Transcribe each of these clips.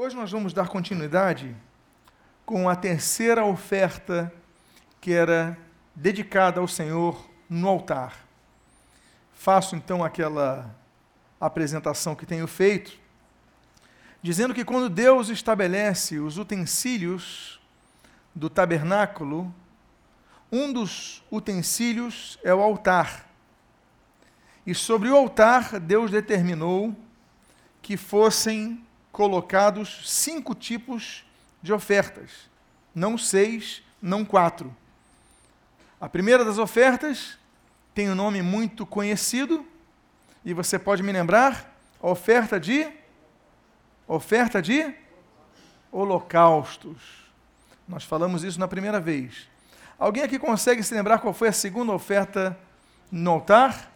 Hoje nós vamos dar continuidade com a terceira oferta que era dedicada ao Senhor no altar. Faço então aquela apresentação que tenho feito, dizendo que quando Deus estabelece os utensílios do tabernáculo, um dos utensílios é o altar. E sobre o altar, Deus determinou que fossem colocados cinco tipos de ofertas, não seis, não quatro. A primeira das ofertas tem um nome muito conhecido, e você pode me lembrar? Oferta de oferta de holocaustos. Nós falamos isso na primeira vez. Alguém aqui consegue se lembrar qual foi a segunda oferta no altar?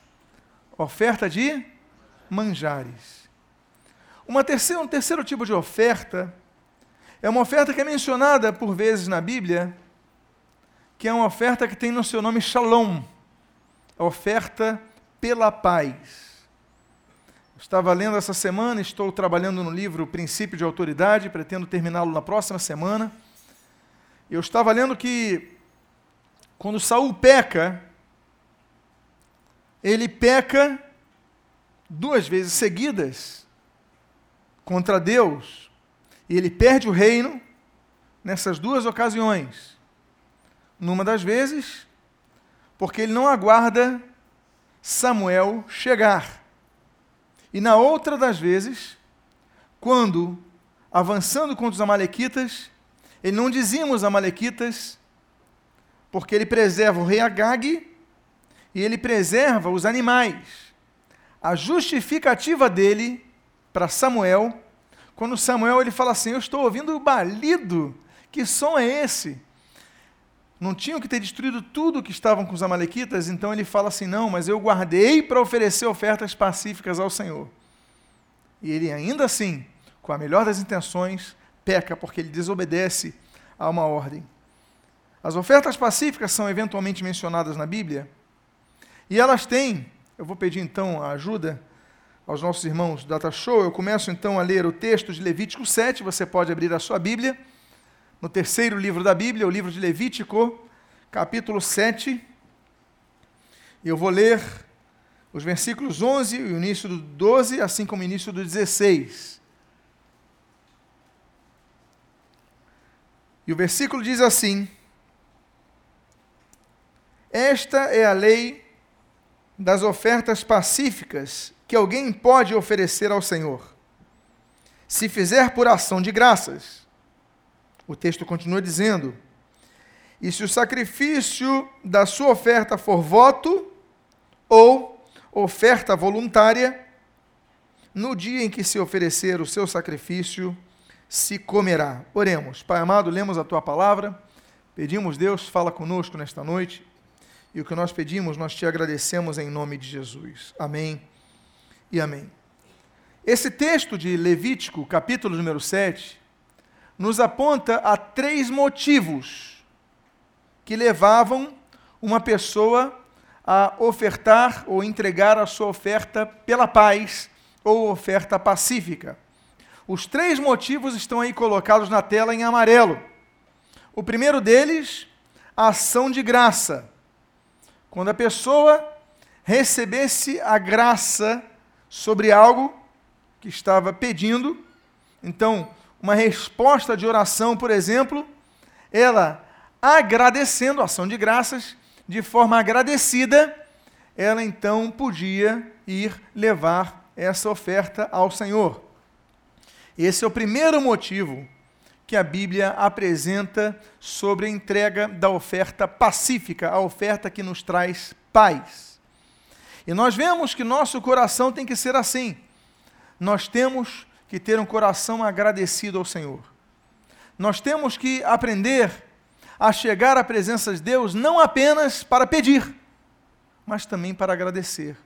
Oferta de manjares. Uma terceira, um terceiro tipo de oferta é uma oferta que é mencionada por vezes na Bíblia, que é uma oferta que tem no seu nome Shalom, a oferta pela paz. Estava lendo essa semana, estou trabalhando no livro Princípio de Autoridade, pretendo terminá-lo na próxima semana. Eu estava lendo que quando Saul peca, ele peca duas vezes seguidas contra Deus, e ele perde o reino nessas duas ocasiões. Numa das vezes, porque ele não aguarda Samuel chegar. E na outra das vezes, quando, avançando contra os Amalequitas, ele não dizia os Amalequitas, porque ele preserva o rei Agag e ele preserva os animais. A justificativa dele para Samuel, quando Samuel ele fala assim: Eu estou ouvindo o balido, que som é esse? Não tinham que ter destruído tudo que estavam com os Amalequitas, então ele fala assim: Não, mas eu guardei para oferecer ofertas pacíficas ao Senhor. E ele ainda assim, com a melhor das intenções, peca porque ele desobedece a uma ordem. As ofertas pacíficas são eventualmente mencionadas na Bíblia, e elas têm, eu vou pedir então a ajuda aos nossos irmãos do Data Show, eu começo então a ler o texto de Levítico 7, você pode abrir a sua Bíblia, no terceiro livro da Bíblia, o livro de Levítico, capítulo 7. E eu vou ler os versículos 11 e o início do 12, assim como o início do 16. E o versículo diz assim: Esta é a lei das ofertas pacíficas que alguém pode oferecer ao Senhor. Se fizer por ação de graças, o texto continua dizendo: e se o sacrifício da sua oferta for voto ou oferta voluntária, no dia em que se oferecer o seu sacrifício, se comerá. Oremos. Pai amado, lemos a tua palavra, pedimos, Deus, fala conosco nesta noite, e o que nós pedimos, nós te agradecemos em nome de Jesus. Amém e amém. Esse texto de Levítico, capítulo número 7, nos aponta a três motivos que levavam uma pessoa a ofertar ou entregar a sua oferta pela paz ou oferta pacífica. Os três motivos estão aí colocados na tela em amarelo. O primeiro deles, ação de graça. Quando a pessoa recebesse a graça sobre algo que estava pedindo. Então, uma resposta de oração, por exemplo, ela agradecendo, ação de graças, de forma agradecida, ela então podia ir levar essa oferta ao Senhor. Esse é o primeiro motivo que a Bíblia apresenta sobre a entrega da oferta pacífica, a oferta que nos traz paz. E nós vemos que nosso coração tem que ser assim. Nós temos que ter um coração agradecido ao Senhor. Nós temos que aprender a chegar à presença de Deus não apenas para pedir, mas também para agradecer.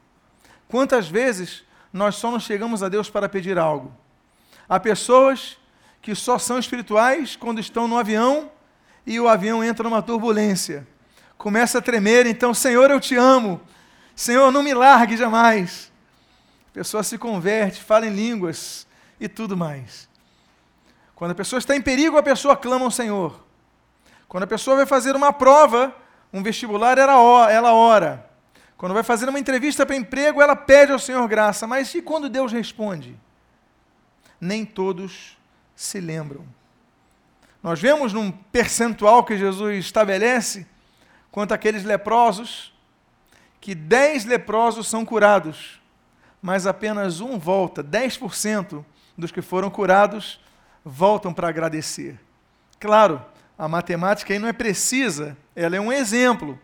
Quantas vezes nós só não chegamos a Deus para pedir algo? Há pessoas que só são espirituais quando estão no avião e o avião entra numa turbulência. Começa a tremer, então, Senhor, eu te amo, Senhor, não me largue jamais. A pessoa se converte, fala em línguas e tudo mais. Quando a pessoa está em perigo, a pessoa clama ao Senhor. Quando a pessoa vai fazer uma prova, um vestibular, ela ora. Quando vai fazer uma entrevista para emprego, ela pede ao Senhor graça. Mas e quando Deus responde? Nem todos se lembram. Nós vemos num percentual que Jesus estabelece quanto àqueles leprosos, que dez leprosos são curados, mas apenas um volta, 10% dos que foram curados voltam para agradecer. Claro, a matemática aí não é precisa, ela é um exemplo,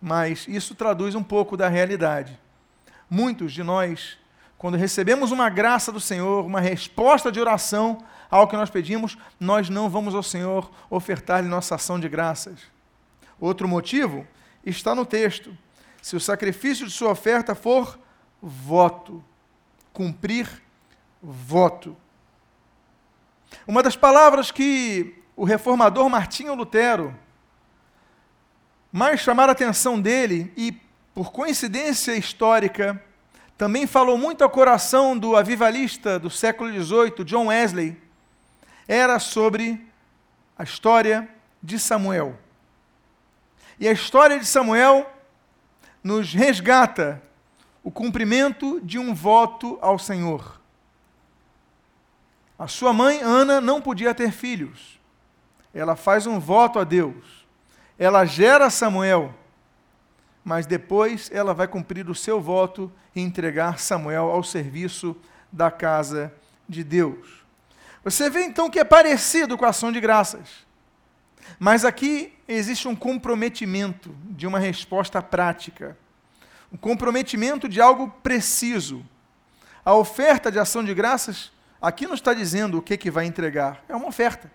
mas isso traduz um pouco da realidade. Muitos de nós, quando recebemos uma graça do Senhor, uma resposta de oração ao que nós pedimos, nós não vamos ao Senhor ofertar-lhe nossa ação de graças. Outro motivo está no texto. Se o sacrifício de sua oferta for voto, cumprir voto. Uma das palavras que o reformador Martinho Lutero mais chamaram a atenção dele e, por coincidência histórica, também falou muito ao coração do avivalista do século XVIII, John Wesley, era sobre a história de Samuel. E a história de Samuel nos resgata o cumprimento de um voto ao Senhor. A sua mãe, Ana, não podia ter filhos. Ela faz um voto a Deus. Ela gera Samuel, mas depois ela vai cumprir o seu voto e entregar Samuel ao serviço da casa de Deus. Você vê então que é parecido com a ação de graças. Mas aqui existe um comprometimento de uma resposta prática. Um comprometimento de algo preciso. A oferta de ação de graças, aqui não está dizendo o que, que vai entregar, é uma oferta.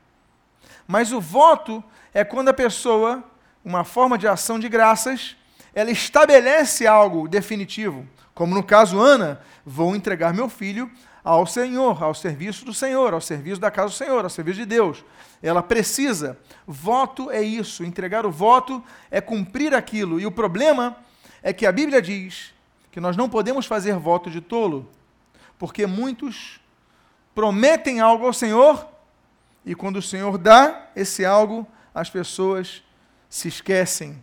Mas o voto é quando a pessoa, uma forma de ação de graças, ela estabelece algo definitivo. Como no caso Ana, vou entregar meu filho ao Senhor, ao serviço do Senhor, ao serviço da casa do Senhor, ao serviço de Deus. Ela precisa. Voto é isso. Entregar o voto é cumprir aquilo. E o problema é que a Bíblia diz que nós não podemos fazer voto de tolo, porque muitos prometem algo ao Senhor e quando o Senhor dá esse algo, as pessoas se esquecem.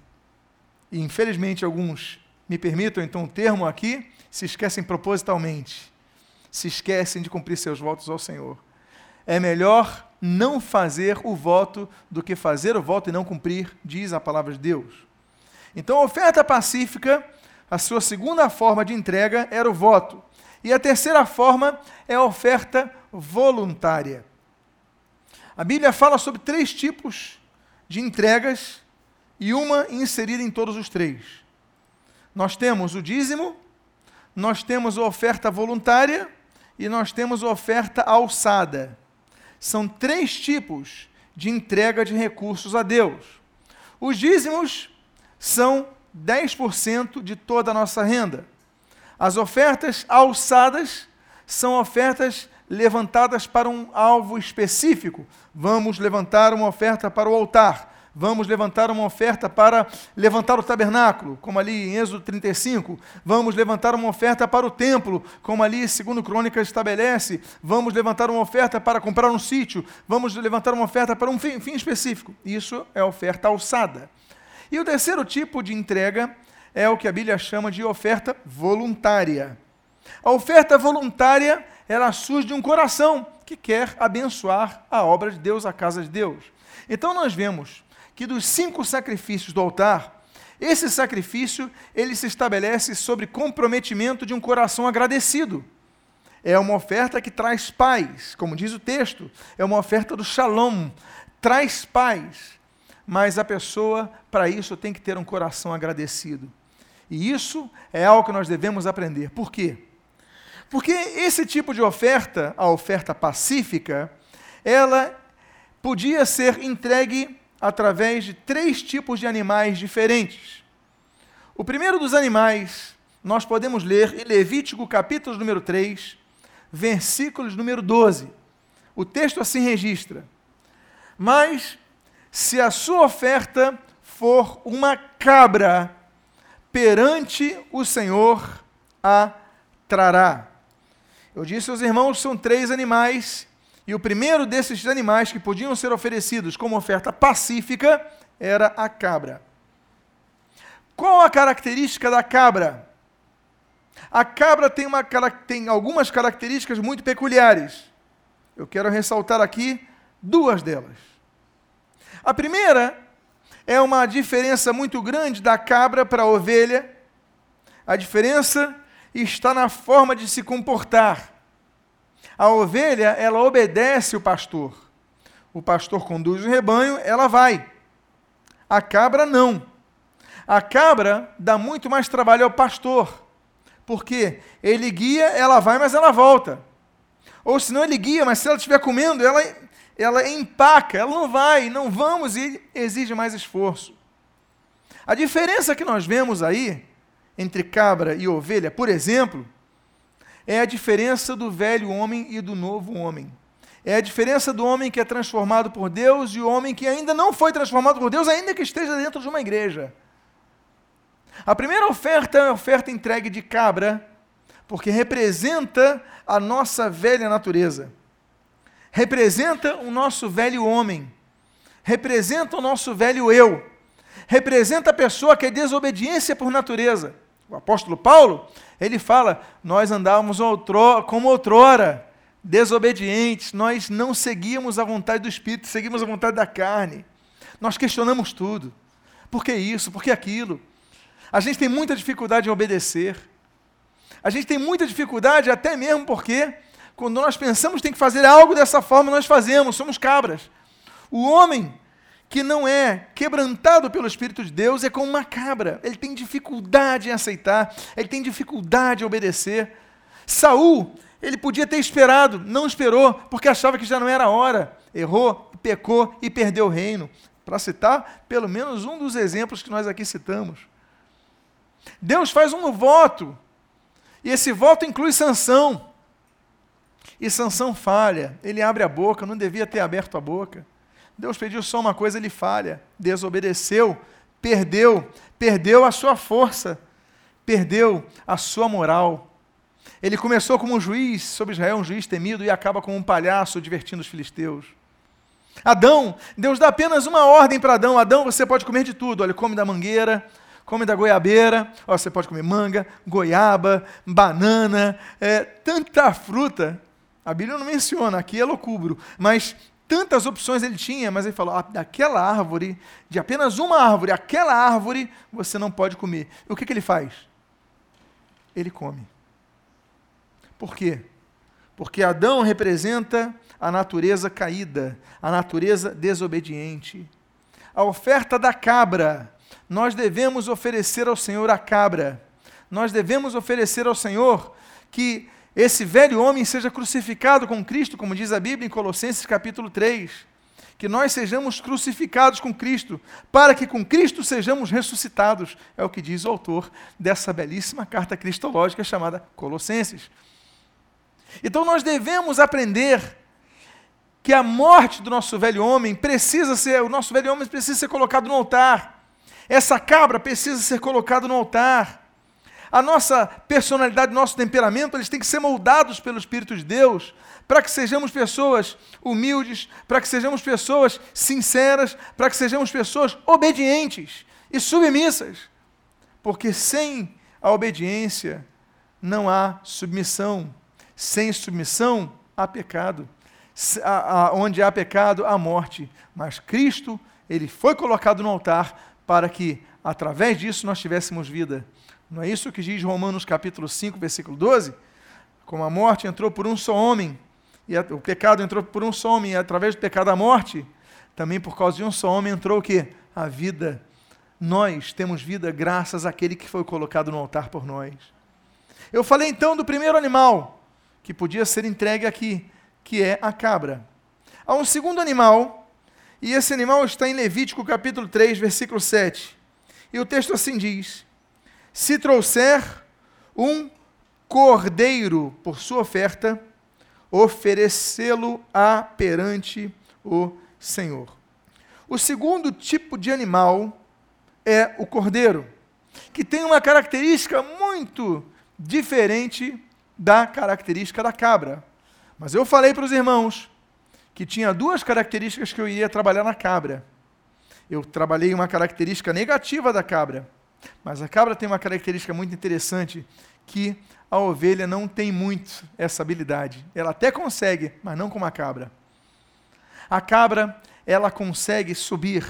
E infelizmente alguns, me permitam então o termo aqui, se esquecem propositalmente se esquecem de cumprir seus votos ao Senhor. É melhor não fazer o voto do que fazer o voto e não cumprir, diz a palavra de Deus. Então, a oferta pacífica, a sua segunda forma de entrega era o voto. E a terceira forma é a oferta voluntária. A Bíblia fala sobre três tipos de entregas e uma inserida em todos os três. Nós temos o dízimo, nós temos a oferta voluntária e nós temos oferta alçada. São três tipos de entrega de recursos a Deus. Os dízimos são 10% de toda a nossa renda. As ofertas alçadas são ofertas levantadas para um alvo específico. Vamos levantar uma oferta para o altar vamos levantar uma oferta para levantar o tabernáculo, como ali em Êxodo 35. Vamos levantar uma oferta para o templo, como ali, segundo Crônicas estabelece. Vamos levantar uma oferta para comprar um sítio. Vamos levantar uma oferta para um fim, fim específico. Isso é oferta alçada. E o terceiro tipo de entrega é o que a Bíblia chama de oferta voluntária. A oferta voluntária, ela surge de um coração que quer abençoar a obra de Deus, a casa de Deus. Então nós vemos que dos cinco sacrifícios do altar, esse sacrifício ele se estabelece sobre comprometimento de um coração agradecido. É uma oferta que traz paz, como diz o texto, é uma oferta do shalom, traz paz. Mas a pessoa, para isso, tem que ter um coração agradecido. E isso é algo que nós devemos aprender. Por quê? Porque esse tipo de oferta, a oferta pacífica, ela podia ser entregue através de três tipos de animais diferentes. O primeiro dos animais, nós podemos ler em Levítico capítulo número 3, versículos número 12. O texto assim registra: Mas se a sua oferta for uma cabra, perante o Senhor a trará. Eu disse aos irmãos, são três animais E o primeiro desses animais que podiam ser oferecidos como oferta pacífica era a cabra. Qual a característica da cabra? A cabra tem, uma, tem algumas características muito peculiares. Eu quero ressaltar aqui duas delas. A primeira é uma diferença muito grande da cabra para a ovelha. A diferença está na forma de se comportar. A ovelha, ela obedece o pastor. O pastor conduz o rebanho, ela vai. A cabra não. A cabra dá muito mais trabalho ao pastor. Porque ele guia, ela vai, mas ela volta. Ou se não ele guia, mas se ela estiver comendo, ela, ela empaca, ela não vai, não vamos e exige mais esforço. A diferença que nós vemos aí entre cabra e ovelha, por exemplo, é a diferença do velho homem e do novo homem. É a diferença do homem que é transformado por Deus e o homem que ainda não foi transformado por Deus, ainda que esteja dentro de uma igreja. A primeira oferta é a oferta entregue de cabra, porque representa a nossa velha natureza. Representa o nosso velho homem. Representa o nosso velho eu. Representa a pessoa que é desobediência por natureza. O apóstolo Paulo, ele fala: Nós andávamos como outrora, desobedientes, nós não seguíamos a vontade do Espírito, seguimos a vontade da carne. Nós questionamos tudo. Por que isso? Por que aquilo? A gente tem muita dificuldade em obedecer. A gente tem muita dificuldade, até mesmo porque, quando nós pensamos que tem que fazer algo dessa forma, nós fazemos, somos cabras. O homem que não é quebrantado pelo Espírito de Deus é como uma cabra. Ele tem dificuldade em aceitar, ele tem dificuldade em obedecer. Saul, ele podia ter esperado, não esperou, porque achava que já não era hora. Errou, pecou e perdeu o reino. Para citar pelo menos um dos exemplos que nós aqui citamos. Deus faz um voto, e esse voto inclui Sansão. E Sansão falha, ele abre a boca, não devia ter aberto a boca. Deus pediu só uma coisa, ele falha, desobedeceu, perdeu, perdeu a sua força, perdeu a sua moral. Ele começou como um juiz sobre Israel, um juiz temido, e acaba como um palhaço divertindo os filisteus. Adão, Deus dá apenas uma ordem para Adão: Adão, você pode comer de tudo. Olha, come da mangueira, come da goiabeira, ó, você pode comer manga, goiaba, banana, é, tanta fruta. A Bíblia não menciona, aqui é loucubro, mas tantas opções ele tinha, mas ele falou: ah, daquela árvore, de apenas uma árvore, aquela árvore você não pode comer. E o que, que ele faz? Ele come. Por quê? Porque Adão representa a natureza caída, a natureza desobediente. A oferta da cabra, nós devemos oferecer ao Senhor a cabra. Nós devemos oferecer ao Senhor que esse velho homem seja crucificado com Cristo, como diz a Bíblia em Colossenses capítulo 3. Que nós sejamos crucificados com Cristo, para que com Cristo sejamos ressuscitados, é o que diz o autor dessa belíssima carta cristológica chamada Colossenses. Então nós devemos aprender que a morte do nosso velho homem precisa ser, o nosso velho homem precisa ser colocado no altar. Essa cabra precisa ser colocada no altar a nossa personalidade, nosso temperamento, eles têm que ser moldados pelo Espírito de Deus, para que sejamos pessoas humildes, para que sejamos pessoas sinceras, para que sejamos pessoas obedientes e submissas. Porque sem a obediência não há submissão. Sem submissão há pecado. Onde há pecado, há morte. Mas Cristo, ele foi colocado no altar para que, através disso, nós tivéssemos vida. Não é isso que diz Romanos capítulo 5, versículo 12? Como a morte entrou por um só homem, e o pecado entrou por um só homem, e através do pecado a morte, também por causa de um só homem entrou o quê? A vida. Nós temos vida graças àquele que foi colocado no altar por nós. Eu falei então do primeiro animal que podia ser entregue aqui, que é a cabra. Há um segundo animal, e esse animal está em Levítico capítulo 3, versículo 7. E o texto assim diz: se trouxer um cordeiro por sua oferta, oferecê-lo-á perante o Senhor. O segundo tipo de animal é o cordeiro, que tem uma característica muito diferente da característica da cabra. Mas eu falei para os irmãos que tinha duas características que eu iria trabalhar na cabra. Eu trabalhei uma característica negativa da cabra, mas a cabra tem uma característica muito interessante que a ovelha não tem muito essa habilidade. Ela até consegue, mas não como a cabra. A cabra, ela consegue subir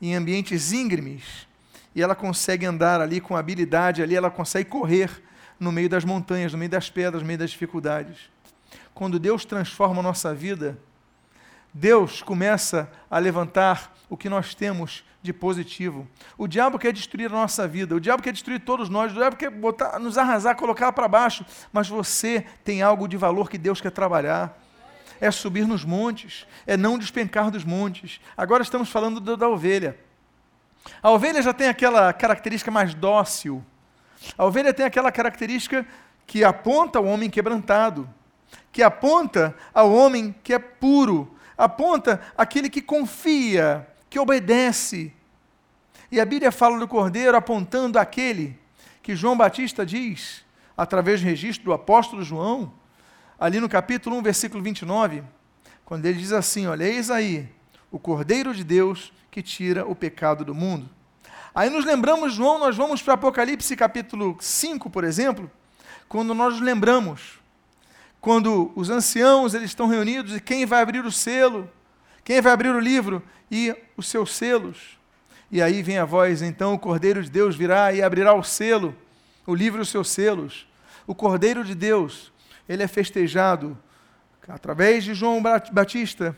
em ambientes íngremes e ela consegue andar ali com habilidade, ali ela consegue correr no meio das montanhas, no meio das pedras, no meio das dificuldades. Quando Deus transforma a nossa vida, Deus começa a levantar o que nós temos de positivo. O diabo quer destruir a nossa vida, o diabo quer destruir todos nós, o diabo quer botar, nos arrasar, colocar para baixo, mas você tem algo de valor que Deus quer trabalhar. É subir nos montes, é não despencar dos montes. Agora estamos falando da, da ovelha. A ovelha já tem aquela característica mais dócil. A ovelha tem aquela característica que aponta ao homem quebrantado, que aponta ao homem que é puro, aponta aquele que confia, que obedece. E a Bíblia fala do cordeiro apontando aquele que João Batista diz, através do registro do apóstolo João, ali no capítulo 1, versículo 29, quando ele diz assim: Olha, eis aí o cordeiro de Deus que tira o pecado do mundo. Aí nos lembramos, João, nós vamos para Apocalipse capítulo 5, por exemplo, quando nós lembramos quando os anciãos eles estão reunidos e quem vai abrir o selo, quem vai abrir o livro e os seus selos. E aí vem a voz, então o Cordeiro de Deus virá e abrirá o selo, o livro e os seus selos. O Cordeiro de Deus, ele é festejado através de João Batista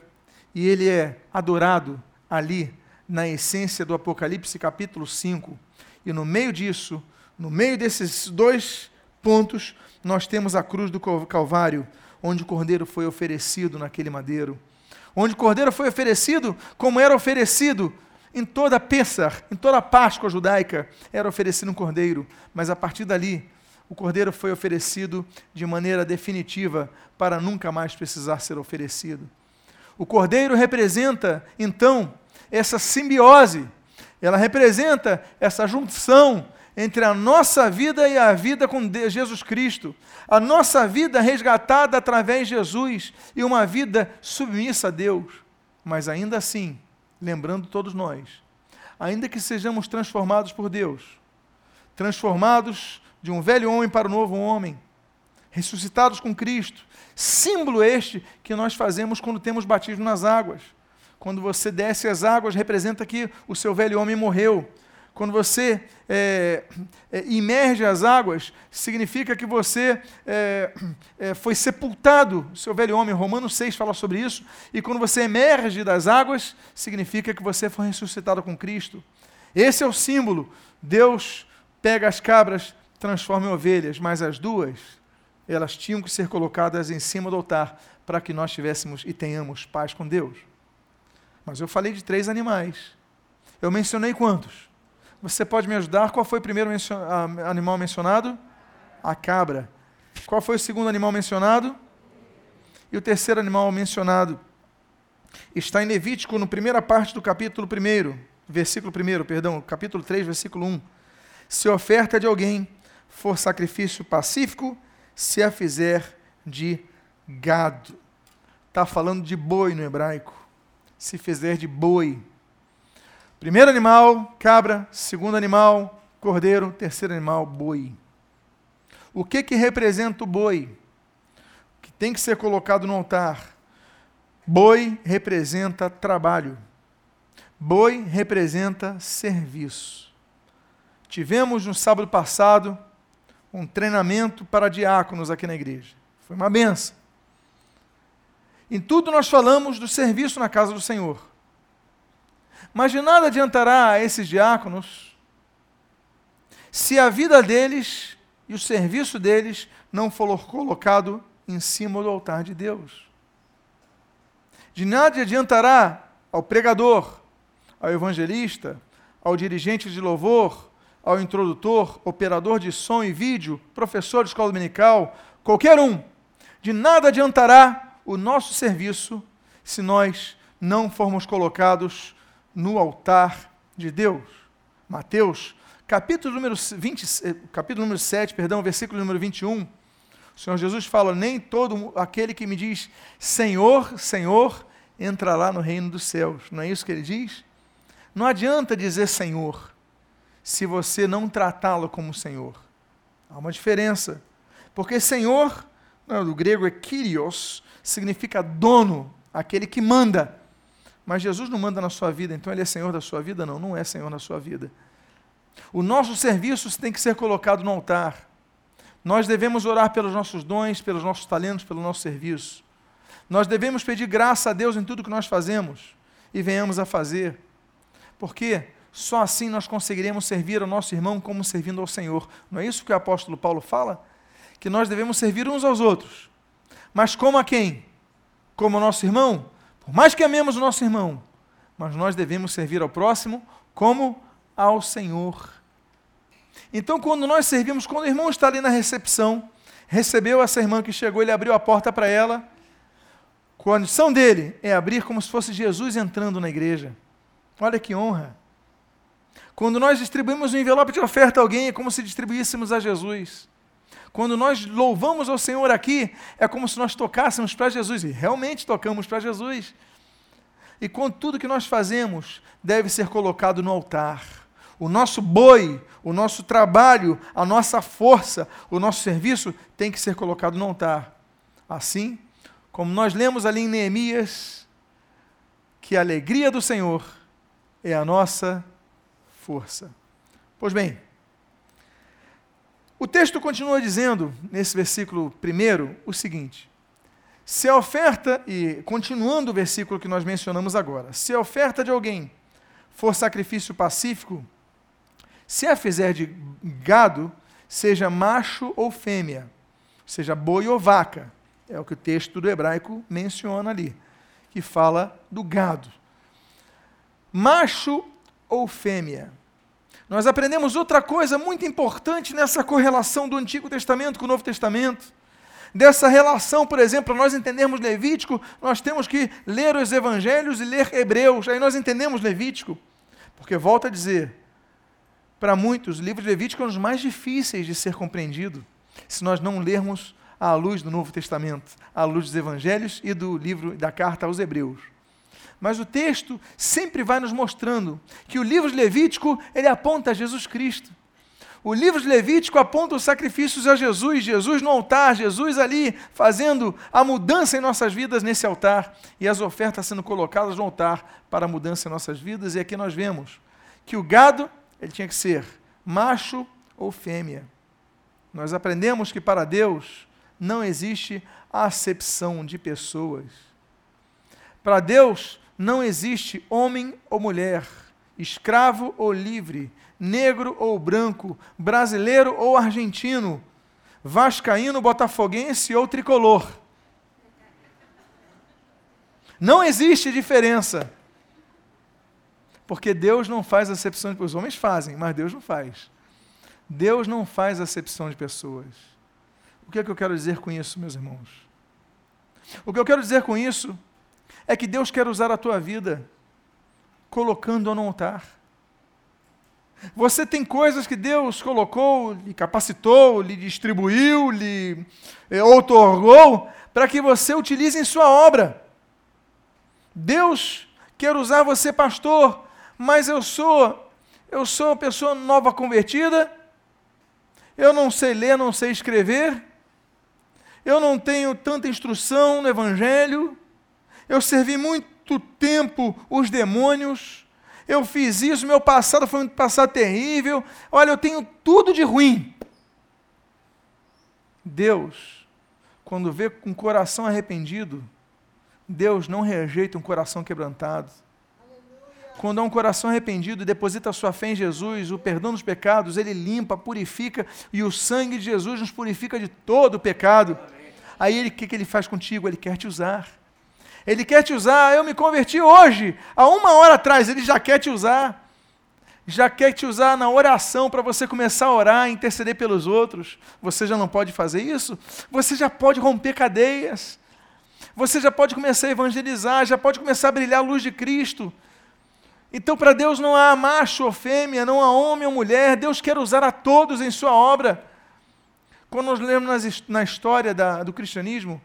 e ele é adorado ali na essência do Apocalipse capítulo 5. E no meio disso, no meio desses dois pontos, nós temos a cruz do Calvário, onde o cordeiro foi oferecido naquele madeiro. Onde o cordeiro foi oferecido como era oferecido em toda Pêssar, em toda a Páscoa judaica, era oferecido um cordeiro, mas a partir dali, o cordeiro foi oferecido de maneira definitiva para nunca mais precisar ser oferecido. O cordeiro representa, então, essa simbiose, ela representa essa junção entre a nossa vida e a vida com Jesus Cristo, a nossa vida resgatada através de Jesus e uma vida submissa a Deus. Mas ainda assim, lembrando todos nós, ainda que sejamos transformados por Deus, transformados de um velho homem para um novo homem, ressuscitados com Cristo, símbolo este que nós fazemos quando temos batismo nas águas. Quando você desce as águas, representa que o seu velho homem morreu quando você é, é, imerge as águas, significa que você é, é foi sepultado, seu velho homem, Romanos 6 fala sobre isso, e quando você emerge das águas, significa que você foi ressuscitado com Cristo. Esse é o símbolo. Deus pega as cabras, transforma em ovelhas, mas as duas, elas tinham que ser colocadas em cima do altar para que nós tivéssemos e tenhamos paz com Deus. Mas eu falei de três animais. Eu mencionei quantos? Você pode me ajudar? Qual foi o primeiro mencio animal mencionado? A cabra. Qual foi o segundo animal mencionado? E o terceiro animal mencionado está em Levítico, na primeira parte do capítulo 1, versículo 1, perdão, capítulo 3, versículo 1. Se oferta de alguém for sacrifício pacífico, se a fizer de gado. Está falando de boi no hebraico. Se fizer de boi. Primeiro animal, cabra. Segundo animal, cordeiro. Terceiro animal, boi. O que, que representa o boi? Que tem que ser colocado no altar. Boi representa trabalho. Boi representa serviço. Tivemos no sábado passado um treinamento para diáconos aqui na igreja. Foi uma benção. Em tudo nós falamos do serviço na casa do Senhor. Mas de nada adiantará a esses diáconos se a vida deles e o serviço deles não for colocado em cima do altar de Deus. De nada adiantará ao pregador, ao evangelista, ao dirigente de louvor, ao introdutor, operador de som e vídeo, professor de escola dominical, qualquer um, de nada adiantará o nosso serviço se nós não formos colocados no altar de Deus. Mateus, capítulo número, 20, eh, capítulo número 7, perdão, versículo número 21. O Senhor Jesus fala: Nem todo aquele que me diz Senhor, Senhor, entrará no reino dos céus. Não é isso que ele diz? Não adianta dizer Senhor se você não tratá-lo como Senhor. Há uma diferença. Porque Senhor, do grego é Kyrios, significa dono, aquele que manda. Mas Jesus não manda na sua vida, então ele é Senhor da sua vida? Não, não é Senhor da sua vida. O nosso serviço tem que ser colocado no altar. Nós devemos orar pelos nossos dons, pelos nossos talentos, pelo nosso serviço. Nós devemos pedir graça a Deus em tudo que nós fazemos e venhamos a fazer. Porque só assim nós conseguiremos servir ao nosso irmão como servindo ao Senhor. Não é isso que o apóstolo Paulo fala? Que nós devemos servir uns aos outros. Mas como a quem? Como ao nosso irmão? Por mais que amemos o nosso irmão, mas nós devemos servir ao próximo como ao Senhor. Então, quando nós servimos, quando o irmão está ali na recepção, recebeu essa irmã que chegou, ele abriu a porta para ela. A condição dele é abrir como se fosse Jesus entrando na igreja. Olha que honra. Quando nós distribuímos um envelope de oferta a alguém, é como se distribuíssemos a Jesus. Quando nós louvamos ao Senhor aqui, é como se nós tocássemos para Jesus, e realmente tocamos para Jesus. E com tudo que nós fazemos, deve ser colocado no altar. O nosso boi, o nosso trabalho, a nossa força, o nosso serviço tem que ser colocado no altar. Assim, como nós lemos ali em Neemias, que a alegria do Senhor é a nossa força. Pois bem, o texto continua dizendo, nesse versículo primeiro, o seguinte: se a oferta, e continuando o versículo que nós mencionamos agora, se a oferta de alguém for sacrifício pacífico, se a fizer de gado, seja macho ou fêmea, seja boi ou vaca, é o que o texto do hebraico menciona ali, que fala do gado. Macho ou fêmea. Nós aprendemos outra coisa muito importante nessa correlação do Antigo Testamento com o Novo Testamento. Dessa relação, por exemplo, nós entendermos Levítico, nós temos que ler os evangelhos e ler Hebreus, aí nós entendemos Levítico. Porque, volto a dizer, para muitos, o livro de Levítico é um dos mais difíceis de ser compreendido, se nós não lermos à luz do Novo Testamento, à luz dos evangelhos e do livro da carta aos Hebreus. Mas o texto sempre vai nos mostrando que o livro de Levítico, ele aponta a Jesus Cristo. O livro de Levítico aponta os sacrifícios a Jesus, Jesus no altar, Jesus ali fazendo a mudança em nossas vidas nesse altar e as ofertas sendo colocadas no altar para a mudança em nossas vidas. E aqui nós vemos que o gado, ele tinha que ser macho ou fêmea. Nós aprendemos que para Deus não existe acepção de pessoas. Para Deus, não existe homem ou mulher, escravo ou livre, negro ou branco, brasileiro ou argentino, vascaíno, botafoguense ou tricolor. Não existe diferença. Porque Deus não faz acepção de pessoas. Os homens fazem, mas Deus não faz. Deus não faz acepção de pessoas. O que é que eu quero dizer com isso, meus irmãos? O que eu quero dizer com isso é que Deus quer usar a tua vida colocando-a no altar. Você tem coisas que Deus colocou, lhe capacitou, lhe distribuiu, lhe eh, outorgou, para que você utilize em sua obra. Deus quer usar você, pastor, mas eu sou eu sou uma pessoa nova convertida, eu não sei ler, não sei escrever, eu não tenho tanta instrução no Evangelho, eu servi muito tempo os demônios, eu fiz isso, meu passado foi um passado terrível, olha, eu tenho tudo de ruim. Deus, quando vê com um coração arrependido, Deus não rejeita um coração quebrantado. Quando há um coração arrependido, deposita a sua fé em Jesus, o perdão dos pecados, ele limpa, purifica, e o sangue de Jesus nos purifica de todo o pecado. Aí o que, que ele faz contigo? Ele quer te usar. Ele quer te usar. Eu me converti hoje, há uma hora atrás, ele já quer te usar. Já quer te usar na oração para você começar a orar, interceder pelos outros. Você já não pode fazer isso? Você já pode romper cadeias. Você já pode começar a evangelizar, já pode começar a brilhar a luz de Cristo. Então, para Deus não há macho ou fêmea, não há homem ou mulher, Deus quer usar a todos em Sua obra. Quando nós lemos na história da, do cristianismo,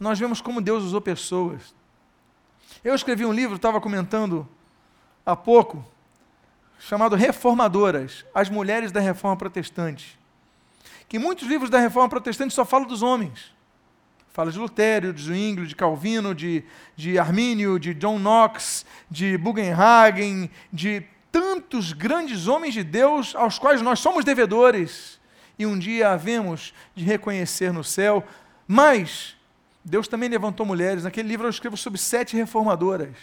nós vemos como Deus usou pessoas. Eu escrevi um livro, estava comentando há pouco, chamado Reformadoras, as mulheres da reforma protestante. Que muitos livros da reforma protestante só falam dos homens. Fala de Lutério, de Zwinglio, de Calvino, de, de Armínio, de John Knox, de Bugenhagen, de tantos grandes homens de Deus aos quais nós somos devedores e um dia havemos de reconhecer no céu. Mas Deus também levantou mulheres. Naquele livro eu escrevo sobre sete reformadoras.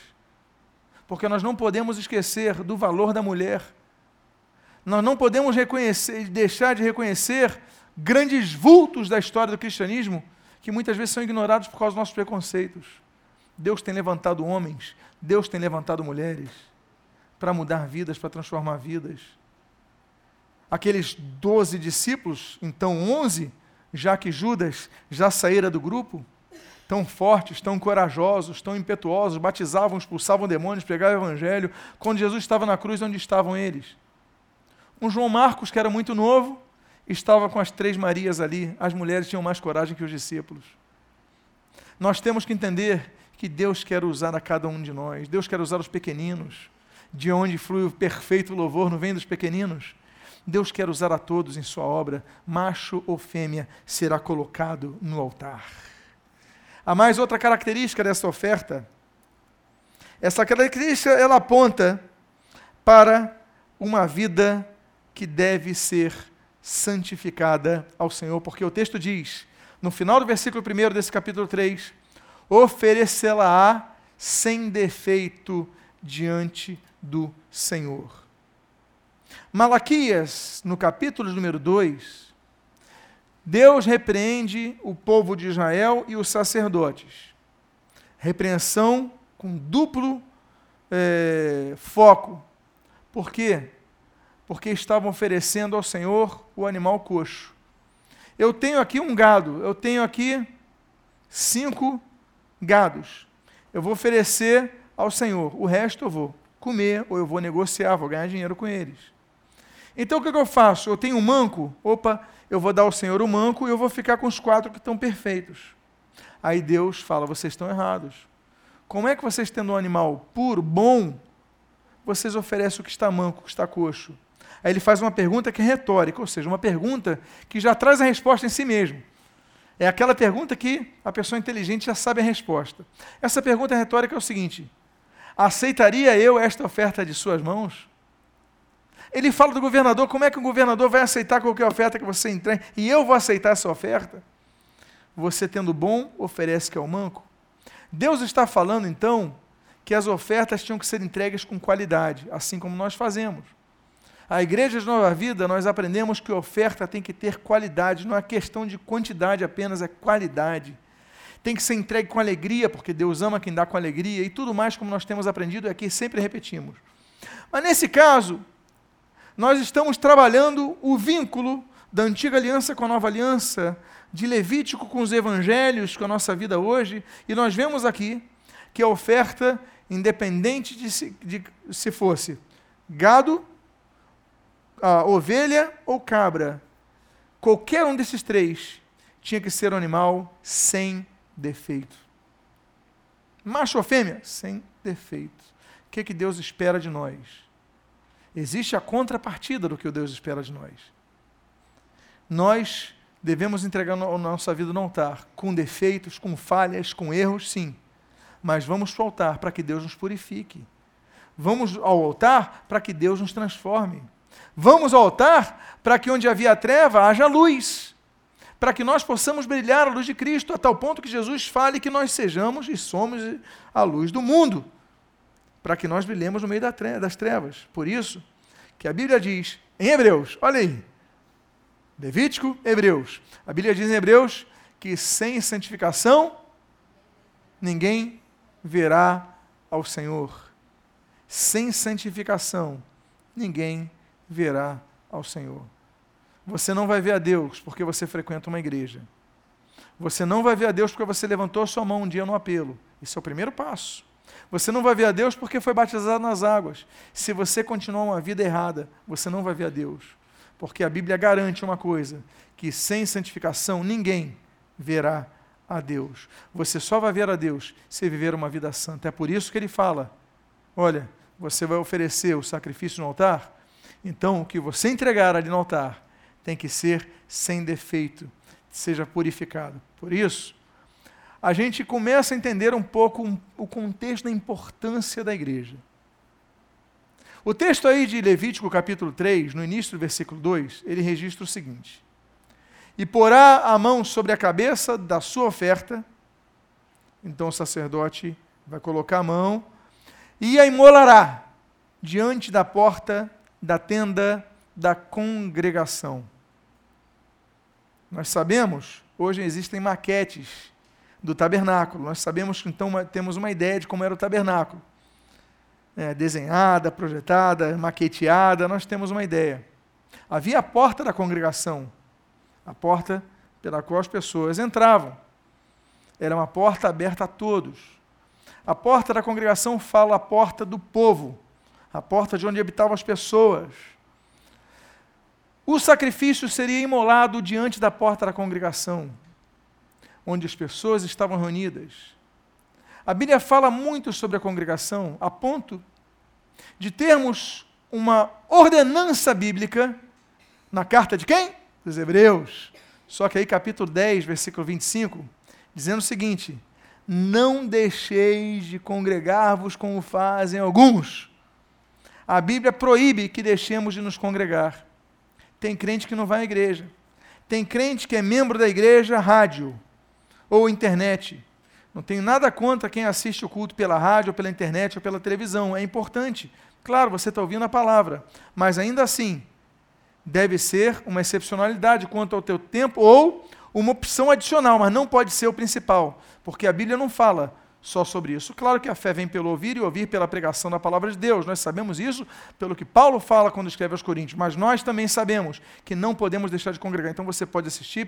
Porque nós não podemos esquecer do valor da mulher. Nós não podemos reconhecer, deixar de reconhecer grandes vultos da história do cristianismo que muitas vezes são ignorados por causa dos nossos preconceitos. Deus tem levantado homens, Deus tem levantado mulheres para mudar vidas, para transformar vidas. Aqueles doze discípulos, então onze, já que Judas já saíra do grupo, tão fortes, tão corajosos, tão impetuosos, batizavam, expulsavam demônios, pregavam o evangelho. Quando Jesus estava na cruz, onde estavam eles? Um João Marcos, que era muito novo, estava com as três Marias ali. As mulheres tinham mais coragem que os discípulos. Nós temos que entender que Deus quer usar a cada um de nós. Deus quer usar os pequeninos. De onde flui o perfeito louvor, não vem dos pequeninos. Deus quer usar a todos em sua obra. Macho ou fêmea será colocado no altar. Há mais outra característica dessa oferta. Essa característica ela aponta para uma vida que deve ser santificada ao Senhor, porque o texto diz, no final do versículo 1 desse capítulo 3, oferecê-la-á sem defeito diante do Senhor. Malaquias, no capítulo número 2, Deus repreende o povo de Israel e os sacerdotes. Repreensão com duplo é, foco. Por quê? Porque estavam oferecendo ao Senhor o animal coxo. Eu tenho aqui um gado, eu tenho aqui cinco gados. Eu vou oferecer ao Senhor, o resto eu vou comer ou eu vou negociar, vou ganhar dinheiro com eles. Então o que, eu faço? Eu tenho um manco, opa, eu vou dar ao Senhor o manco e eu vou ficar com os quatro que estão perfeitos. Aí Deus fala: vocês estão errados. Como é que vocês, tendo um animal puro, bom, vocês oferecem o que está manco, o que está coxo? Aí ele faz uma pergunta que é retórica, ou seja, uma pergunta que já traz a resposta em si mesmo. É aquela pergunta que a pessoa inteligente já sabe a resposta. Essa pergunta retórica é o seguinte: aceitaria eu esta oferta de suas mãos? Ele fala do governador, como é que o governador vai aceitar qualquer oferta que você entregue? E eu vou aceitar essa oferta? Você tendo bom, oferece que é o manco. Deus está falando, então, que as ofertas tinham que ser entregues com qualidade, assim como nós fazemos. A igreja de Nova Vida, nós aprendemos que oferta tem que ter qualidade, não é questão de quantidade apenas, é qualidade. Tem que ser entregue com alegria, porque Deus ama quem dá com alegria, e tudo mais como nós temos aprendido aqui, sempre repetimos. Mas nesse caso, nós estamos trabalhando o vínculo da antiga aliança com a nova aliança, de Levítico com os evangelhos, com a nossa vida hoje, e nós vemos aqui que a oferta, independente de se, de, se fosse gado, ovelha ou cabra, qualquer um desses três tinha que ser um animal sem defeito. Macho ou fêmea? Sem defeito. O que, que Deus espera de nós? Existe a contrapartida do que o Deus espera de nós. Nós devemos entregar a nossa vida no altar, com defeitos, com falhas, com erros, sim. Mas vamos para o altar para que Deus nos purifique. Vamos ao altar para que Deus nos transforme. Vamos ao altar para que onde havia treva haja luz. Para que nós possamos brilhar a luz de Cristo, a tal ponto que Jesus fale que nós sejamos e somos a luz do mundo para que nós brilhemos no meio das trevas. Por isso que a Bíblia diz em Hebreus, olha aí, Levítico, Hebreus. A Bíblia diz em Hebreus que sem santificação ninguém verá ao Senhor. Sem santificação ninguém verá ao Senhor. Você não vai ver a Deus porque você frequenta uma igreja. Você não vai ver a Deus porque você levantou a sua mão um dia no apelo. Isso é o primeiro passo. Você não vai ver a Deus porque foi batizado nas águas. Se você continuar uma vida errada, você não vai ver a Deus. Porque a Bíblia garante uma coisa: que sem santificação ninguém verá a Deus. Você só vai ver a Deus se viver uma vida santa. É por isso que ele fala: olha, você vai oferecer o sacrifício no altar, então o que você entregar ali no altar tem que ser sem defeito, seja purificado. Por isso, a gente começa a entender um pouco o contexto da importância da igreja. O texto aí de Levítico capítulo 3, no início do versículo 2, ele registra o seguinte: E porá a mão sobre a cabeça da sua oferta, então o sacerdote vai colocar a mão, e a imolará diante da porta da tenda da congregação. Nós sabemos, hoje existem maquetes do tabernáculo. Nós sabemos que então temos uma ideia de como era o tabernáculo. É, desenhada, projetada, maqueteada, nós temos uma ideia. Havia a porta da congregação, a porta pela qual as pessoas entravam. Era uma porta aberta a todos. A porta da congregação fala a porta do povo, a porta de onde habitavam as pessoas. O sacrifício seria imolado diante da porta da congregação, onde as pessoas estavam reunidas. A Bíblia fala muito sobre a congregação, a ponto de termos uma ordenança bíblica na carta de quem? Dos Hebreus. Só que aí, capítulo 10, versículo 25, dizendo o seguinte: Não deixeis de congregar-vos como fazem alguns. A Bíblia proíbe que deixemos de nos congregar. Tem crente que não vai à igreja. Tem crente que é membro da igreja rádio ou internet. Não tenho nada contra quem assiste o culto pela rádio, ou pela internet ou pela televisão. É importante. Claro, você está ouvindo a palavra. Mas ainda assim, deve ser uma excepcionalidade quanto ao teu tempo ou uma opção adicional, mas não pode ser o principal. Porque a Bíblia não fala só sobre isso. Claro que a fé vem pelo ouvir e ouvir pela pregação da palavra de Deus. Nós sabemos isso pelo que Paulo fala quando escreve aos Coríntios, mas nós também sabemos que não podemos deixar de congregar. Então você pode assistir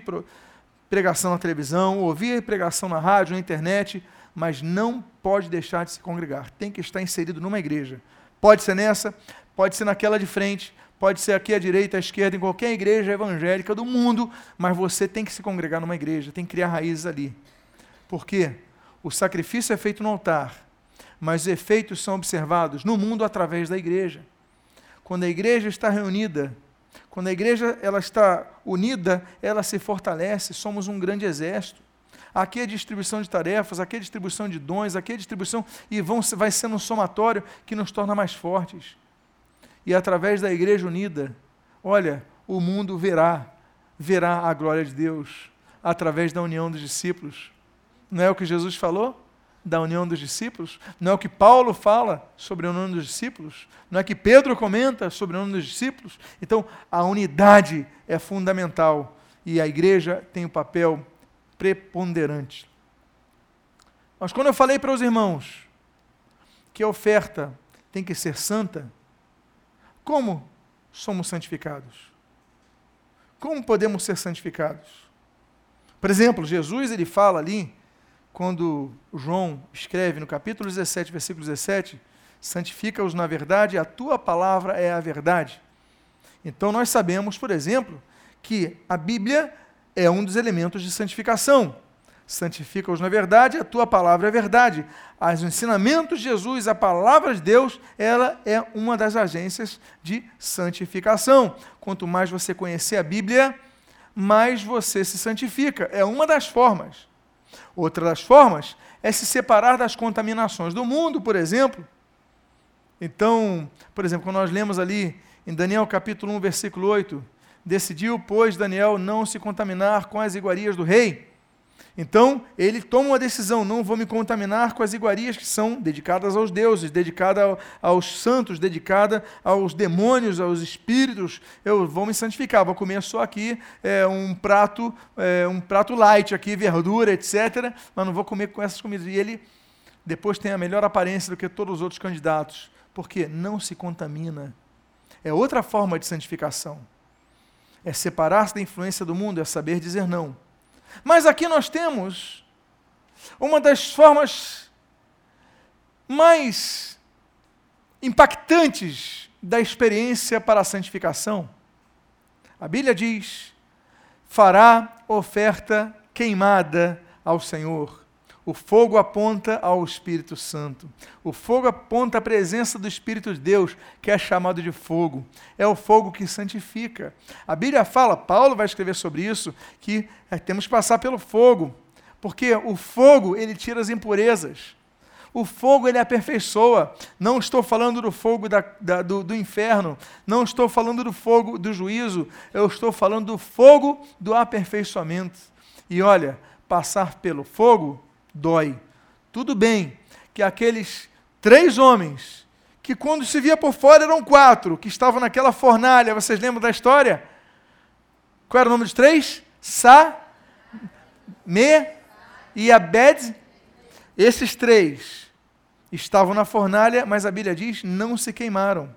pregação na televisão, ouvir pregação na rádio, na internet, mas não pode deixar de se congregar. Tem que estar inserido numa igreja. Pode ser nessa, pode ser naquela de frente, pode ser aqui à direita, à esquerda, em qualquer igreja evangélica do mundo, mas você tem que se congregar numa igreja, tem que criar raízes ali. Por quê? O sacrifício é feito no altar, mas os efeitos são observados no mundo através da igreja. Quando a igreja está reunida, quando a igreja ela está unida, ela se fortalece, somos um grande exército. Aqui é distribuição de tarefas, aqui é distribuição de dons, aqui é distribuição, e vão, vai sendo um somatório que nos torna mais fortes. E através da igreja unida, olha, o mundo verá, verá a glória de Deus, através da união dos discípulos. Não é o que Jesus falou? Da união dos discípulos? Não é o que Paulo fala sobre a união dos discípulos? Não é que Pedro comenta sobre a união dos discípulos? Então, a unidade é fundamental e a igreja tem o um papel preponderante. Mas quando eu falei para os irmãos que a oferta tem que ser santa, como somos santificados? Como podemos ser santificados? Por exemplo, Jesus ele fala ali quando João escreve no capítulo 17, versículo 17, santifica-os na verdade, a tua palavra é a verdade. Então nós sabemos, por exemplo, que a Bíblia é um dos elementos de santificação. Santifica-os na verdade, a tua palavra é verdade. Os ensinamentos de Jesus, a palavra de Deus, ela é uma das agências de santificação. Quanto mais você conhecer a Bíblia, mais você se santifica. É uma das formas. Outra das formas é se separar das contaminações do mundo, por exemplo. Então, por exemplo, quando nós lemos ali em Daniel capítulo 1, versículo 8, decidiu, pois, Daniel não se contaminar com as iguarias do rei. Então, ele toma uma decisão: não vou me contaminar com as iguarias que são dedicadas aos deuses, dedicada aos santos, dedicada aos demônios, aos espíritos. Eu vou me santificar, vou comer só aqui é, um prato, é, um prato light aqui, verdura, etc. Mas não vou comer com essas comidas. E ele depois tem a melhor aparência do que todos os outros candidatos, porque não se contamina. É outra forma de santificação. É separar-se da influência do mundo, é saber dizer não. Mas aqui nós temos uma das formas mais impactantes da experiência para a santificação. A Bíblia diz: fará oferta queimada ao Senhor. O fogo aponta ao Espírito Santo. O fogo aponta à presença do Espírito de Deus, que é chamado de fogo. É o fogo que santifica. A Bíblia fala, Paulo vai escrever sobre isso, que é, temos que passar pelo fogo, porque o fogo ele tira as impurezas. O fogo ele aperfeiçoa. Não estou falando do fogo da, da, do, do inferno, não estou falando do fogo do juízo, eu estou falando do fogo do aperfeiçoamento. E olha, passar pelo fogo dói. Tudo bem que aqueles três homens, que quando se via por fora eram quatro, que estavam naquela fornalha, vocês lembram da história? Qual era o nome dos três? Sa, Me e Abed. Esses três estavam na fornalha, mas a Bíblia diz: não se queimaram.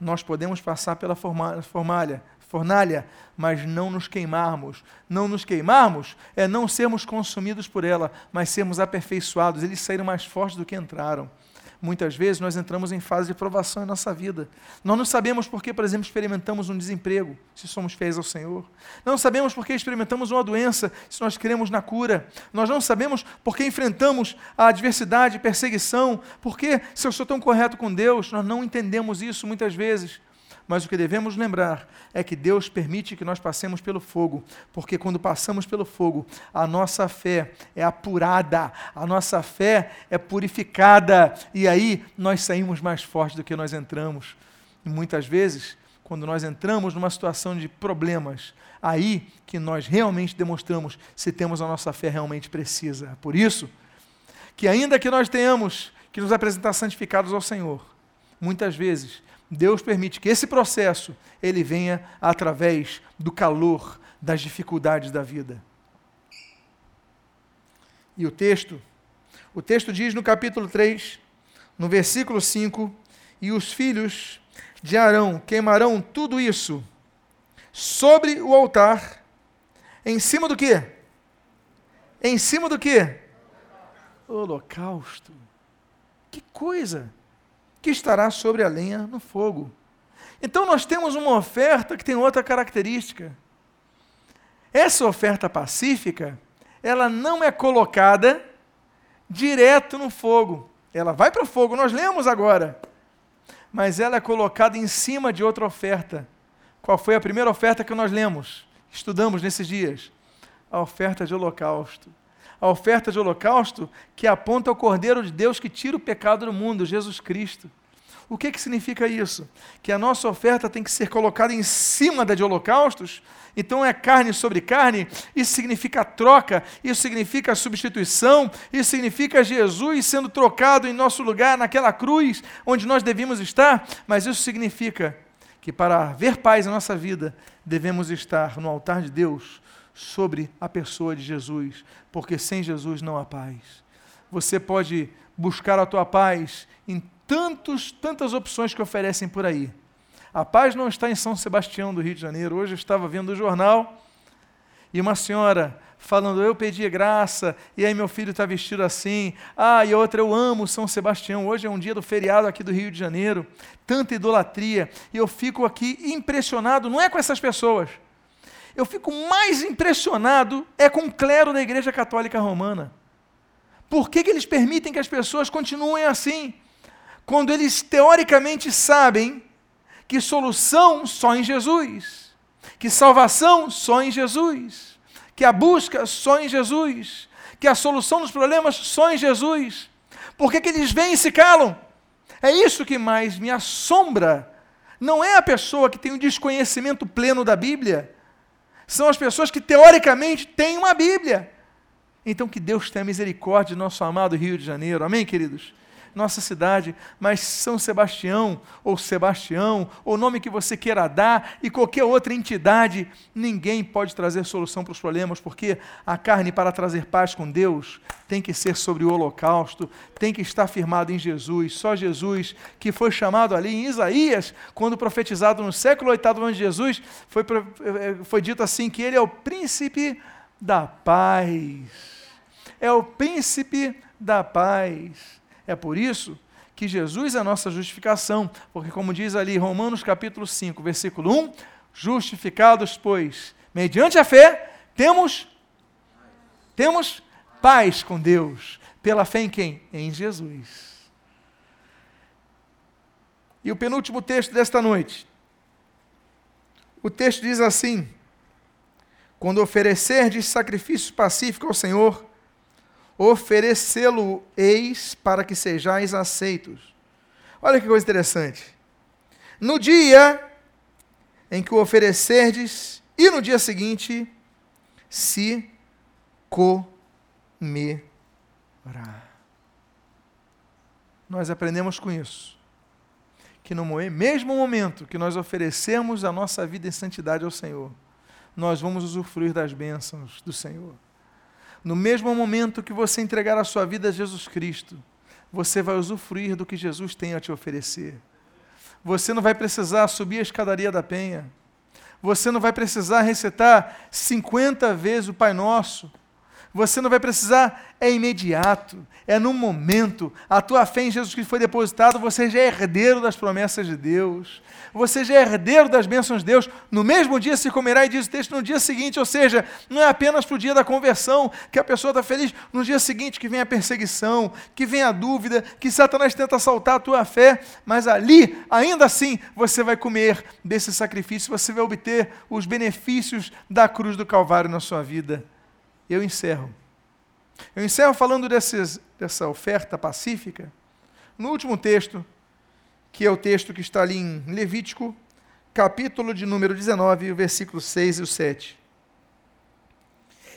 Nós podemos passar pela fornalha, fornalha, mas não nos queimarmos. Não nos queimarmos é não sermos consumidos por ela, mas sermos aperfeiçoados. Eles saíram mais fortes do que entraram. Muitas vezes nós entramos em fase de provação em nossa vida. Nós não sabemos por que, por exemplo, experimentamos um desemprego, se somos fiéis ao Senhor. Não sabemos por que experimentamos uma doença, se nós cremos na cura. Nós não sabemos por que enfrentamos a adversidade, perseguição, porque se eu sou tão correto com Deus, nós não entendemos isso muitas vezes. Mas o que devemos lembrar é que Deus permite que nós passemos pelo fogo, porque quando passamos pelo fogo, a nossa fé é apurada, a nossa fé é purificada, e aí nós saímos mais fortes do que nós entramos. E muitas vezes, quando nós entramos numa situação de problemas, aí que nós realmente demonstramos se temos a nossa fé realmente precisa. Por isso, que ainda que nós tenhamos que nos apresentar santificados ao Senhor, muitas vezes Deus permite que esse processo ele venha através do calor das dificuldades da vida. E o texto, o texto diz no capítulo 3, no versículo 5, e os filhos de Arão queimarão tudo isso sobre o altar, em cima do quê? Em cima do quê? Holocausto. Que coisa! Que estará sobre a lenha no fogo. Então nós temos uma oferta que tem outra característica. Essa oferta pacífica, ela não é colocada direto no fogo. Ela vai para o fogo, nós lemos agora. Mas ela é colocada em cima de outra oferta. Qual foi a primeira oferta que nós lemos? Estudamos nesses dias? A oferta de holocausto a oferta de holocausto que aponta ao Cordeiro de Deus que tira o pecado do mundo, Jesus Cristo. O que, que significa isso? Que a nossa oferta tem que ser colocada em cima da de holocaustos? Então é carne sobre carne, isso significa troca, isso significa substituição, isso significa Jesus sendo trocado em nosso lugar naquela cruz onde nós devíamos estar, mas isso significa que para haver paz na nossa vida, devemos estar no altar de Deus, sobre a pessoa de Jesus, porque sem Jesus não há paz. Você pode buscar a tua paz em tantos, tantas opções que oferecem por aí. A paz não está em São Sebastião do Rio de Janeiro. Hoje eu estava vendo o jornal e uma senhora falando, eu pedi graça, e aí meu filho está vestido assim. Ah, e outra, eu amo São Sebastião. Hoje é um dia do feriado aqui do Rio de Janeiro. Tanta idolatria. E eu fico aqui impressionado, não é com essas pessoas eu fico mais impressionado é com o clero da Igreja Católica Romana. Por que, que eles permitem que as pessoas continuem assim? Quando eles teoricamente sabem que solução só em Jesus, que salvação só em Jesus, que a busca só em Jesus, que a solução dos problemas só em Jesus. Por que, que eles vêm e se calam? É isso que mais me assombra. Não é a pessoa que tem o um desconhecimento pleno da Bíblia, são as pessoas que teoricamente têm uma Bíblia. Então que Deus tenha misericórdia do nosso amado Rio de Janeiro. Amém, queridos? Nossa cidade, mas São Sebastião, ou Sebastião, ou o nome que você queira dar, e qualquer outra entidade, ninguém pode trazer solução para os problemas, porque a carne, para trazer paz com Deus, tem que ser sobre o holocausto, tem que estar firmado em Jesus. Só Jesus, que foi chamado ali em Isaías, quando profetizado no século VIII antes de Jesus, foi, eh, foi dito assim: que ele é o príncipe da paz é o príncipe da paz. É por isso que Jesus é a nossa justificação, porque como diz ali Romanos capítulo 5, versículo 1, justificados, pois, mediante a fé, temos temos paz com Deus. Pela fé em quem? Em Jesus. E o penúltimo texto desta noite. O texto diz assim: Quando oferecerdes sacrifício pacífico ao Senhor, oferecê-lo-eis para que sejais aceitos. Olha que coisa interessante. No dia em que o oferecerdes, e no dia seguinte se comerá. Nós aprendemos com isso que no mesmo momento que nós oferecemos a nossa vida em santidade ao Senhor, nós vamos usufruir das bênçãos do Senhor. No mesmo momento que você entregar a sua vida a Jesus Cristo, você vai usufruir do que Jesus tem a te oferecer. Você não vai precisar subir a escadaria da penha. Você não vai precisar recitar 50 vezes o Pai Nosso você não vai precisar, é imediato, é no momento. A tua fé em Jesus Cristo foi depositada, você já é herdeiro das promessas de Deus. Você já é herdeiro das bênçãos de Deus. No mesmo dia se comerá, e diz o texto, no dia seguinte, ou seja, não é apenas para o dia da conversão que a pessoa está feliz, no dia seguinte que vem a perseguição, que vem a dúvida, que Satanás tenta assaltar a tua fé, mas ali, ainda assim, você vai comer desse sacrifício, você vai obter os benefícios da cruz do Calvário na sua vida eu encerro. Eu encerro falando desses, dessa oferta pacífica no último texto, que é o texto que está ali em Levítico, capítulo de número 19, versículos 6 e 7.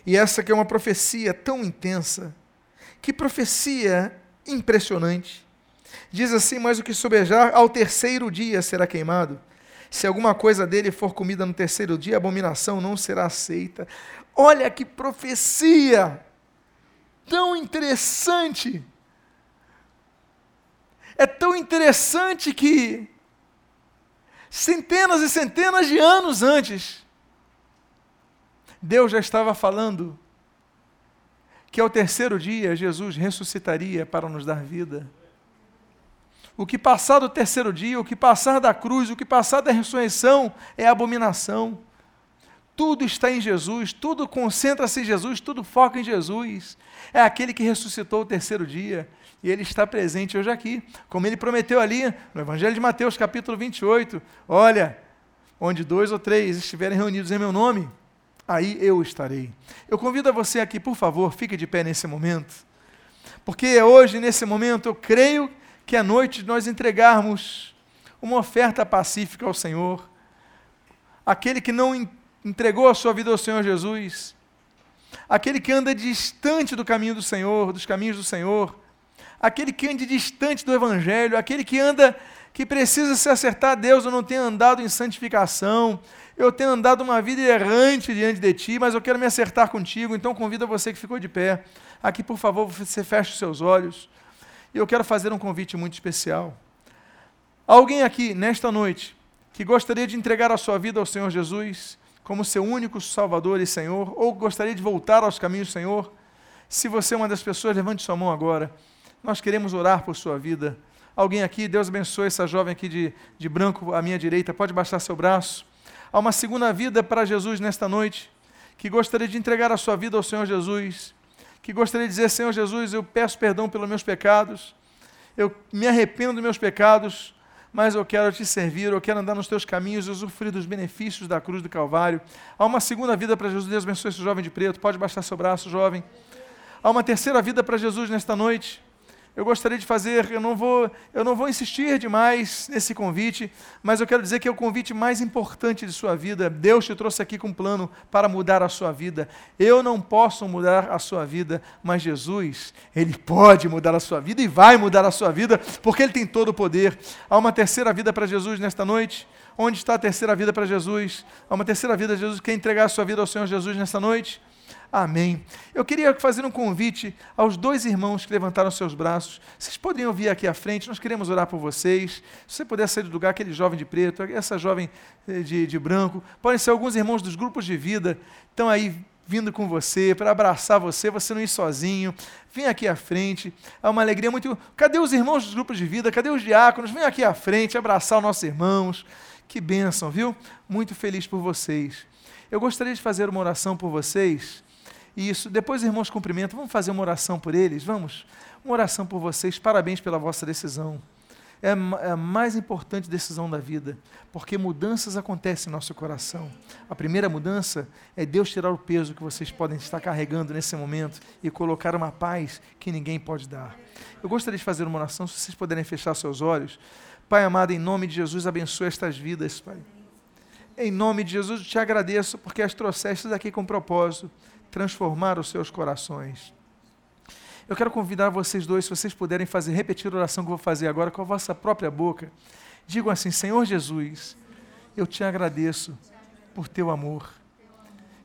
E essa que é uma profecia tão intensa, que profecia impressionante. Diz assim: Mas o que sobejar ao terceiro dia será queimado. Se alguma coisa dele for comida no terceiro dia, a abominação não será aceita. Olha que profecia tão interessante. É tão interessante que centenas e centenas de anos antes, Deus já estava falando que ao terceiro dia Jesus ressuscitaria para nos dar vida. O que passar do terceiro dia, o que passar da cruz, o que passar da ressurreição é abominação. Tudo está em Jesus, tudo concentra-se em Jesus, tudo foca em Jesus. É aquele que ressuscitou o terceiro dia e ele está presente hoje aqui, como ele prometeu ali no Evangelho de Mateus, capítulo 28. Olha, onde dois ou três estiverem reunidos em meu nome, aí eu estarei. Eu convido a você aqui, por favor, fique de pé nesse momento, porque hoje, nesse momento, eu creio que é noite de nós entregarmos uma oferta pacífica ao Senhor. Aquele que não entregou a sua vida ao Senhor Jesus, aquele que anda distante do caminho do Senhor, dos caminhos do Senhor, aquele que anda distante do Evangelho, aquele que anda, que precisa se acertar a Deus, eu não tenho andado em santificação, eu tenho andado uma vida errante diante de Ti, mas eu quero me acertar contigo, então convido você que ficou de pé, aqui por favor, você feche os seus olhos, e eu quero fazer um convite muito especial. Alguém aqui, nesta noite, que gostaria de entregar a sua vida ao Senhor Jesus, como seu único Salvador e Senhor, ou gostaria de voltar aos caminhos do Senhor, se você é uma das pessoas, levante sua mão agora. Nós queremos orar por sua vida. Alguém aqui, Deus abençoe essa jovem aqui de, de branco à minha direita, pode baixar seu braço. Há uma segunda vida para Jesus nesta noite, que gostaria de entregar a sua vida ao Senhor Jesus, que gostaria de dizer: Senhor Jesus, eu peço perdão pelos meus pecados, eu me arrependo dos meus pecados, mas eu quero te servir, eu quero andar nos teus caminhos e usufruir dos benefícios da cruz do Calvário. Há uma segunda vida para Jesus, Deus abençoe esse jovem de preto, pode baixar seu braço, jovem. Há uma terceira vida para Jesus nesta noite eu gostaria de fazer, eu não vou, eu não vou insistir demais nesse convite, mas eu quero dizer que é o convite mais importante de sua vida. Deus te trouxe aqui com um plano para mudar a sua vida. Eu não posso mudar a sua vida, mas Jesus, ele pode mudar a sua vida e vai mudar a sua vida, porque ele tem todo o poder. Há uma terceira vida para Jesus nesta noite. Onde está a terceira vida para Jesus? Há uma terceira vida Jesus. Quer entregar a sua vida ao Senhor Jesus nesta noite? Amém. Eu queria fazer um convite aos dois irmãos que levantaram seus braços. Vocês poderiam vir aqui à frente, nós queremos orar por vocês. Se você puder sair do lugar, aquele jovem de preto, essa jovem eh, de, de branco, podem ser alguns irmãos dos grupos de vida, estão aí vindo com você, para abraçar você, você não ir sozinho. Vem aqui à frente. É uma alegria muito. Cadê os irmãos dos grupos de vida? Cadê os diáconos? Vem aqui à frente abraçar os nossos irmãos. Que bênção, viu? Muito feliz por vocês. Eu gostaria de fazer uma oração por vocês Isso. Depois, irmãos, cumprimento. Vamos fazer uma oração por eles? Vamos? Uma oração por vocês. Parabéns pela vossa decisão. É, é a mais importante decisão da vida, porque mudanças acontecem no nosso coração. A primeira mudança é Deus tirar o peso que vocês podem estar carregando nesse momento e colocar uma paz que ninguém pode dar. Eu gostaria de fazer uma oração, se vocês puderem fechar seus olhos. Pai amado, em nome de Jesus, abençoe estas vidas, Pai. Em nome de Jesus, te agradeço porque as trouxestes aqui com propósito transformar os seus corações. Eu quero convidar vocês dois, se vocês puderem fazer, repetir a oração que eu vou fazer agora com a vossa própria boca. Digam assim: Senhor Jesus, eu te agradeço por teu amor.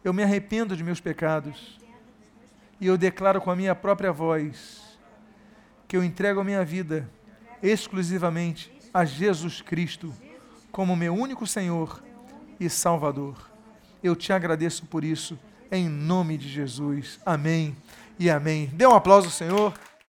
Eu me arrependo de meus pecados. E eu declaro com a minha própria voz que eu entrego a minha vida exclusivamente a Jesus Cristo como meu único Senhor e Salvador. Eu te agradeço por isso, em nome de Jesus. Amém e amém. Dê um aplauso ao Senhor.